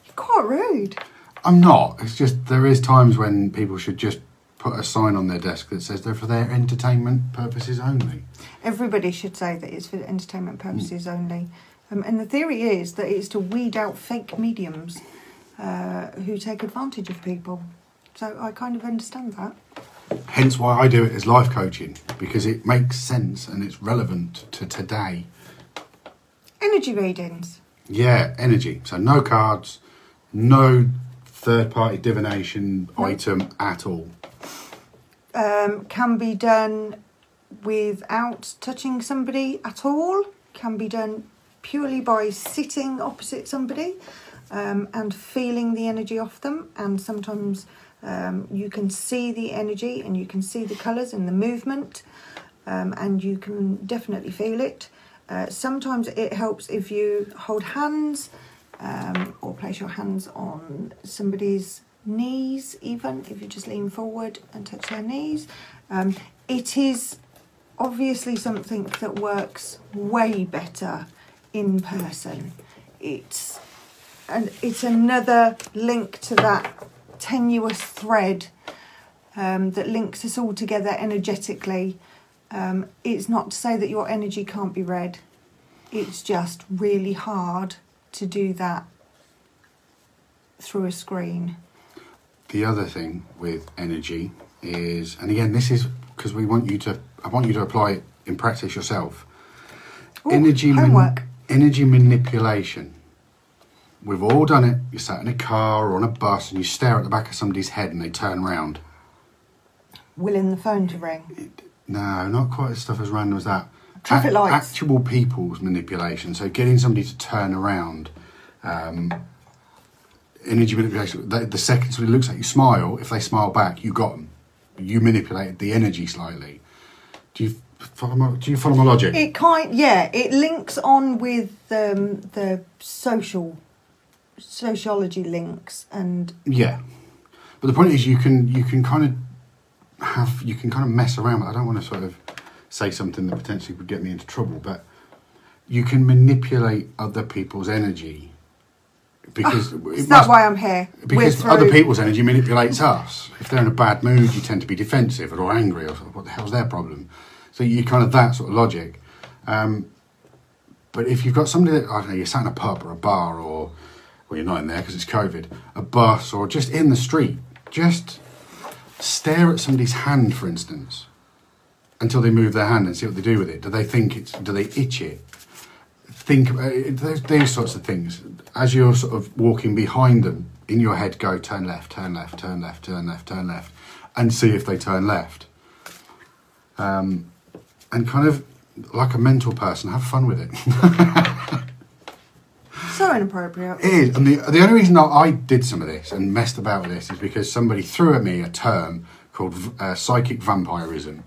You're quite rude. I'm not. It's just there is times when people should just put a sign on their desk that says they're for their entertainment purposes only. Everybody should say that it's for entertainment Hmm. purposes only. Um, and the theory is that it's to weed out fake mediums uh, who take advantage of people. So I kind of understand that. Hence why I do it as life coaching because it makes sense and it's relevant to today. Energy readings. Yeah, energy. So no cards, no third party divination No. item at all. um, can be done without touching somebody at all, can be done purely by sitting opposite somebody um, and feeling the energy off them. And sometimes um, you can see the energy and you can see the colours and the movement, um, and you can definitely feel it. Uh, sometimes it helps if you hold hands um, or place your hands on somebody's knees, even if you just lean forward and touch their knees. Um, it is obviously something that works way better in person. It's and it's another link to that tenuous thread um, that links us all together energetically. Um, it's not to say that your energy can't be read. It's just really hard to do that through a screen. The other thing with energy is, and again, this is because we want you to, I want you to apply it in practice yourself. Ooh, energy, man- homework. energy manipulation. We've all done it. You sat in a car or on a bus and you stare at the back of somebody's head and they turn round. Willing the phone to ring. No, not quite as stuff as random as that. Traffic Ac- lights. Actual people's manipulation. So getting somebody to turn around. Um, energy manipulation. The, the second somebody looks at you, smile. If they smile back, you got them. You manipulated the energy slightly. Do you follow my, Do you follow my logic? It kind, yeah, it links on with um, the social sociology links and Yeah, but the point is, you can you can kind of have you can kind of mess around. with I don't want to sort of say something that potentially would get me into trouble, but you can manipulate other people's energy because it is that why I'm here? because other people's energy manipulates us. If they're in a bad mood, you tend to be defensive or angry, or what the hell's their problem? So you kind of that sort of logic. Um, but if you've got somebody that I don't know, you're sat in a pub or a bar, or well, you're not in there because it's COVID, a bus, or just in the street, just stare at somebody's hand, for instance, until they move their hand and see what they do with it. Do they think it's? Do they itch it? think about it, those, those sorts of things as you're sort of walking behind them in your head go turn left turn left turn left turn left turn left and see if they turn left um, and kind of like a mental person have fun with it *laughs* so inappropriate. It is, and the the only reason that I did some of this and messed about with this is because somebody threw at me a term called uh, psychic vampirism,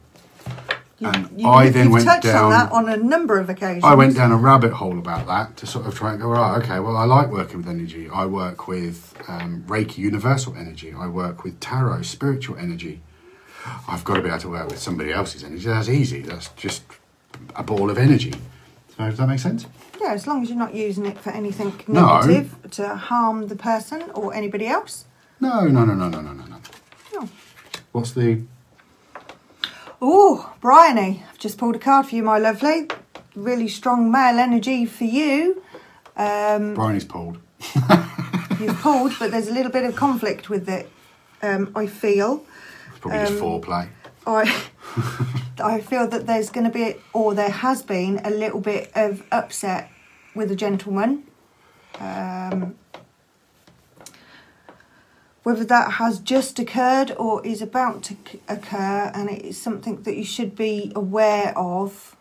You, and you, I then went touched down. on that on a number of occasions. I went down a rabbit hole about that to sort of try and go, right, okay, well, I like working with energy. I work with um, Reiki Universal Energy. I work with Tarot Spiritual Energy. I've got to be able to work with somebody else's energy. That's easy. That's just a ball of energy. So, does that make sense? Yeah, as long as you're not using it for anything No. negative to harm the person or anybody else. No, no, no, no, no, no, no, no. No. What's the. Oh, Bryony, I've just pulled a card for you, my lovely. Really strong male energy for you. Um, Bryony's pulled. *laughs* you've pulled, but there's a little bit of conflict with it. Um, I feel. It's probably just Um, foreplay. I *laughs* I feel that there's going to be, or there has been, a little bit of upset with a gentleman. Um, whether that has just occurred or is about to occur, and it is something that you should be aware of.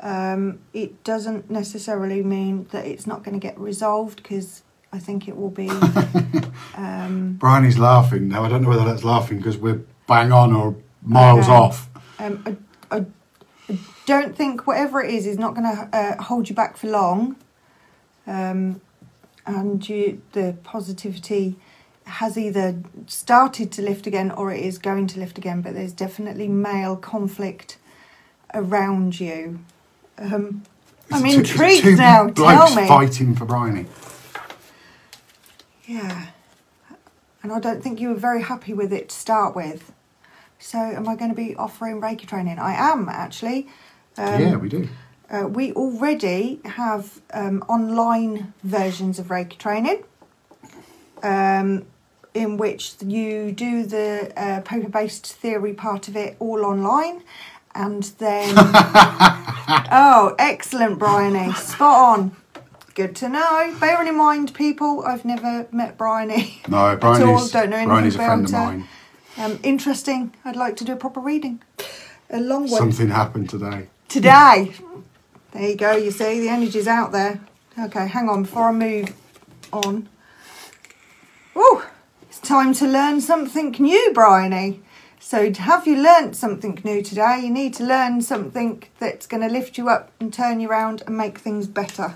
Um, it doesn't necessarily mean that it's not going to get resolved because I think it will be. *laughs* um, is laughing now. I don't know whether that's laughing because we're bang on or miles Okay. off. Um, I, I, I don't think whatever it is is not going to uh, hold you back for long. Um, and you, the positivity has either started to lift again or it is going to lift again. But there's definitely male conflict around you. Um, I'm two- intrigued two now. blokes Tell me. fighting for Bryony. Yeah. And I don't think you were very happy with it to start with. So, am I going to be offering Reiki training? I am actually. Um, yeah, we do. Uh, we already have um, online versions of Reiki training, um, in which you do the uh, paper-based theory part of it all online, and then *laughs* oh, excellent, Bryony, spot on. Good to know. Bearing in mind, people, I've never met Bryony. No, *laughs* all, Bryony's, don't know anything Bryony's a friend of mine. Um, interesting. I'd like to do a proper reading. A long one. Something happened today. Today. *laughs* There you go, you see, the energy's out there. Okay, hang on before I move on. Oh, it's time to learn something new, Bryony. So, have you learnt something new today? You need to learn something that's going to lift you up and turn you around and make things better.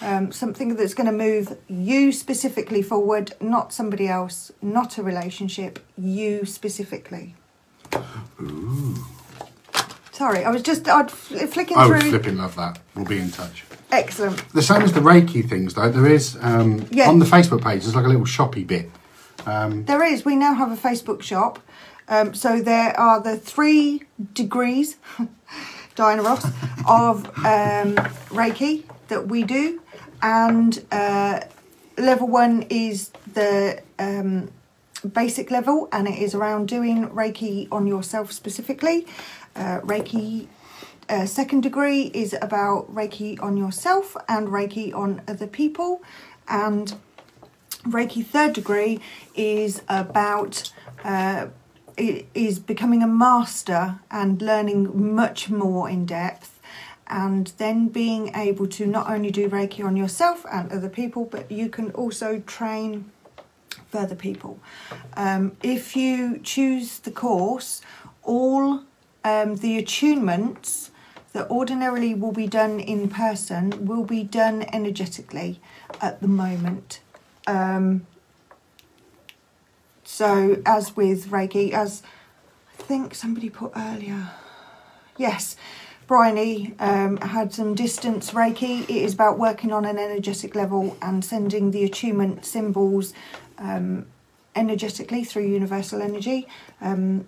Um, something that's going to move you specifically forward, not somebody else, not a relationship, you specifically. Sorry, I was just I'd fl- flicking I would through. flipping love that. We'll be in touch. Excellent. The same as the Reiki things, though. There is um, Yeah. on the Facebook page. There's like a little shoppy bit. There is. We now have a Facebook shop. Um, so there are the three degrees, *laughs* Diana Ross, *laughs* of um, Reiki that we do, and uh, level one is the um, basic level, and it is around doing Reiki on yourself specifically. Uh, Reiki uh, second degree is about Reiki on yourself and Reiki on other people, and Reiki third degree is about uh, is becoming a master and learning much more in depth, and then being able to not only do Reiki on yourself and other people, but you can also train further people. Um, if you choose the course, all um, the attunements that ordinarily will be done in person will be done energetically at the moment. Um, so, as with Reiki, as I think somebody put earlier, yes, Bryony um, had some distance Reiki. It is about working on an energetic level and sending the attunement symbols um, energetically through universal energy. Um,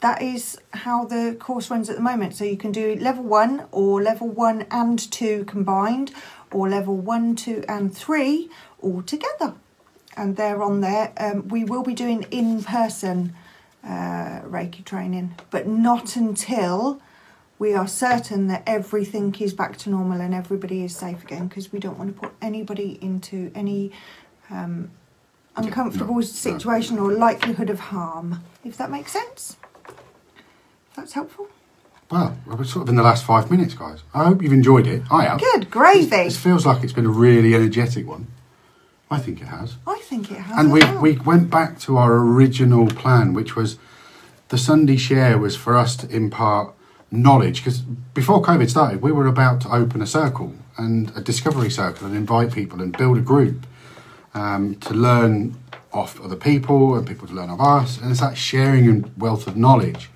that is how the course runs at the moment. So you can do level one or level one and two combined, or level one, two, and three all together. And they're on there. Um, we will be doing in person uh, Reiki training, but not until we are certain that everything is back to normal and everybody is safe again because we don't want to put anybody into any um, uncomfortable no, no. situation or likelihood of harm, if that makes sense. That's helpful. well, we're sort of in the last five minutes, guys. I hope you've enjoyed it. I have. Good gravy. This feels like it's been a really energetic one. I think it has. I think it has. And we, well. we went back to our original plan, which was the Sunday share was for us to impart knowledge. Because before COVID started, we were about to open a circle and a discovery circle and invite people and build a group um, to learn off other people and people to learn of us. And it's that sharing and wealth of knowledge.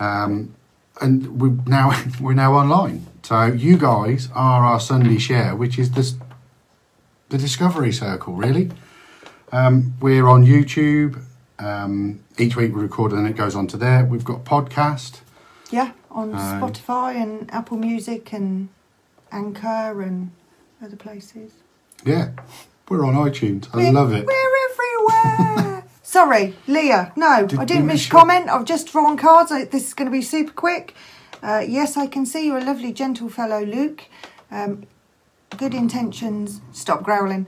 Um, and we now *laughs* we're now online. So you guys are our Sunday share, which is this the discovery circle, really. Um, we're on YouTube. Um, each week we record and then it goes on to there. We've got podcast. yeah, on Uh, Spotify and Apple Music and Anchor and other places. Yeah, we're on iTunes. I We're- love it. We're everywhere. *laughs* Sorry, Leah. No, Did I didn't miss your comment. I've just drawn cards. I, this is going to be super quick. Uh, yes, I can see you're a lovely, gentle fellow, Luke. Um, good intentions. Stop growling.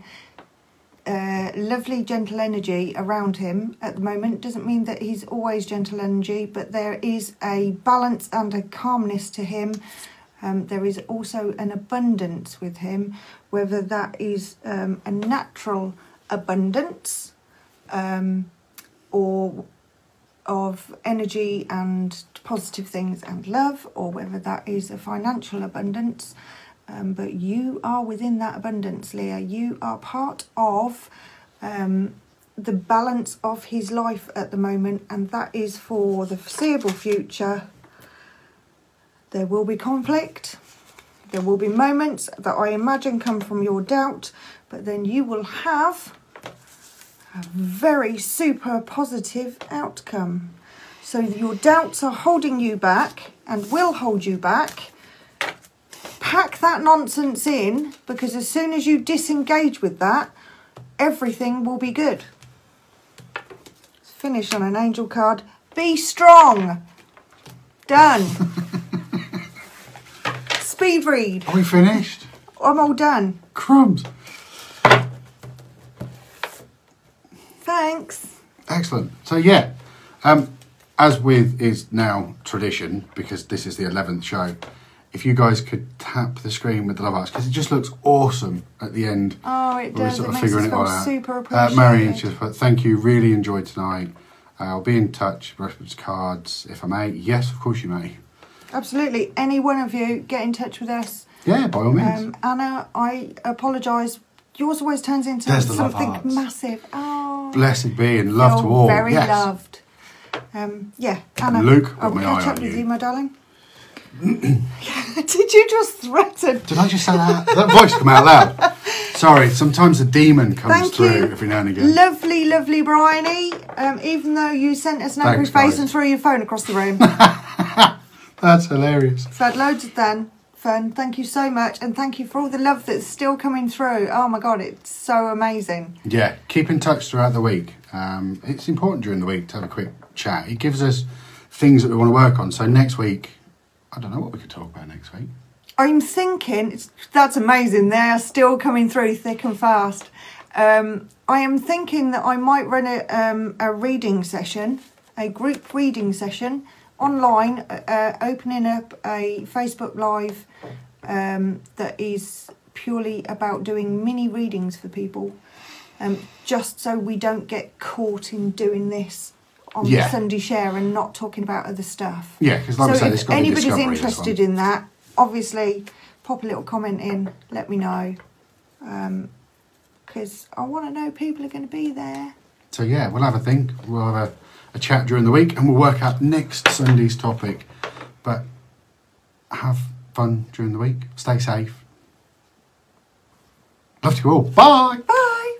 Uh, lovely, gentle energy around him at the moment. Doesn't mean that he's always gentle energy, but there is a balance and a calmness to him. Um, there is also an abundance with him, whether that is um, a natural abundance um, or of energy and positive things and love, or whether that is a financial abundance. Um, but you are within that abundance, Leah. You are part of um, the balance of his life at the moment, and that is for the foreseeable future. There will be conflict. There will be moments that I imagine come from your doubt, but then you will have a very super positive outcome. So your doubts are holding you back and will hold you back. Pack that nonsense in because as soon as you disengage with that, everything will be good. Let's finish on an angel card. Be strong. Done. *laughs* Speed read. Are we finished? I'm all done. Crumbs. Thanks. Excellent. So yeah, um, as with is now tradition, because this is the eleventh show. If you guys could tap the screen with the love hearts, because it just looks awesome at the end. Oh, it when we're does. sort It of figuring it all out. super Uh, appreciated. Marion just thank you, really enjoyed tonight. Uh, I'll be in touch, reference cards, if I may. Yes, of course you may. Absolutely. Any one of you get in touch with us. Yeah, by all means. Um, Anna, I apologise. Yours always turns into There's the love something hearts. massive. Oh, Blessed be and love to all. Very yes. loved. Um, yeah, Anna. Luke, I'll got my catch eye up on with you. you, my darling. *clears throat* *laughs* Did you just threaten? Did I just say that? that voice come out loud. Sorry, sometimes the demon comes Thank through you. every now and again. Lovely, lovely Bryony. Um, even though you sent us an angry Thanks, face guys. and threw your phone across the room. *laughs* That's hilarious. I've had loads of fun. Fun. Thank you so much, and thank you for all the love that's still coming through. Oh my god, it's so amazing. Yeah, keep in touch throughout the week. Um, it's important during the week to have a quick chat. It gives us things that we want to work on. So next week, I don't know what we could talk about next week. I'm thinking that's amazing. They are still coming through thick and fast. Um, I am thinking that I might run a, um, a reading session, a group reading session online, uh, opening up a Facebook Live um, that is purely about doing mini readings for people, um, just so we don't get caught in doing this on Yeah. the Sunday share and not talking about other stuff. Yeah, because like I so said, if it's got to be anybody's interested in that, obviously pop a little comment in, let me know. Because I want to know people are going to be there. So yeah, we'll have a think. We'll have a, a chat during the week, and we'll work out next Sunday's topic. But have fun during the week. Stay safe. Love to you all. Bye. Bye!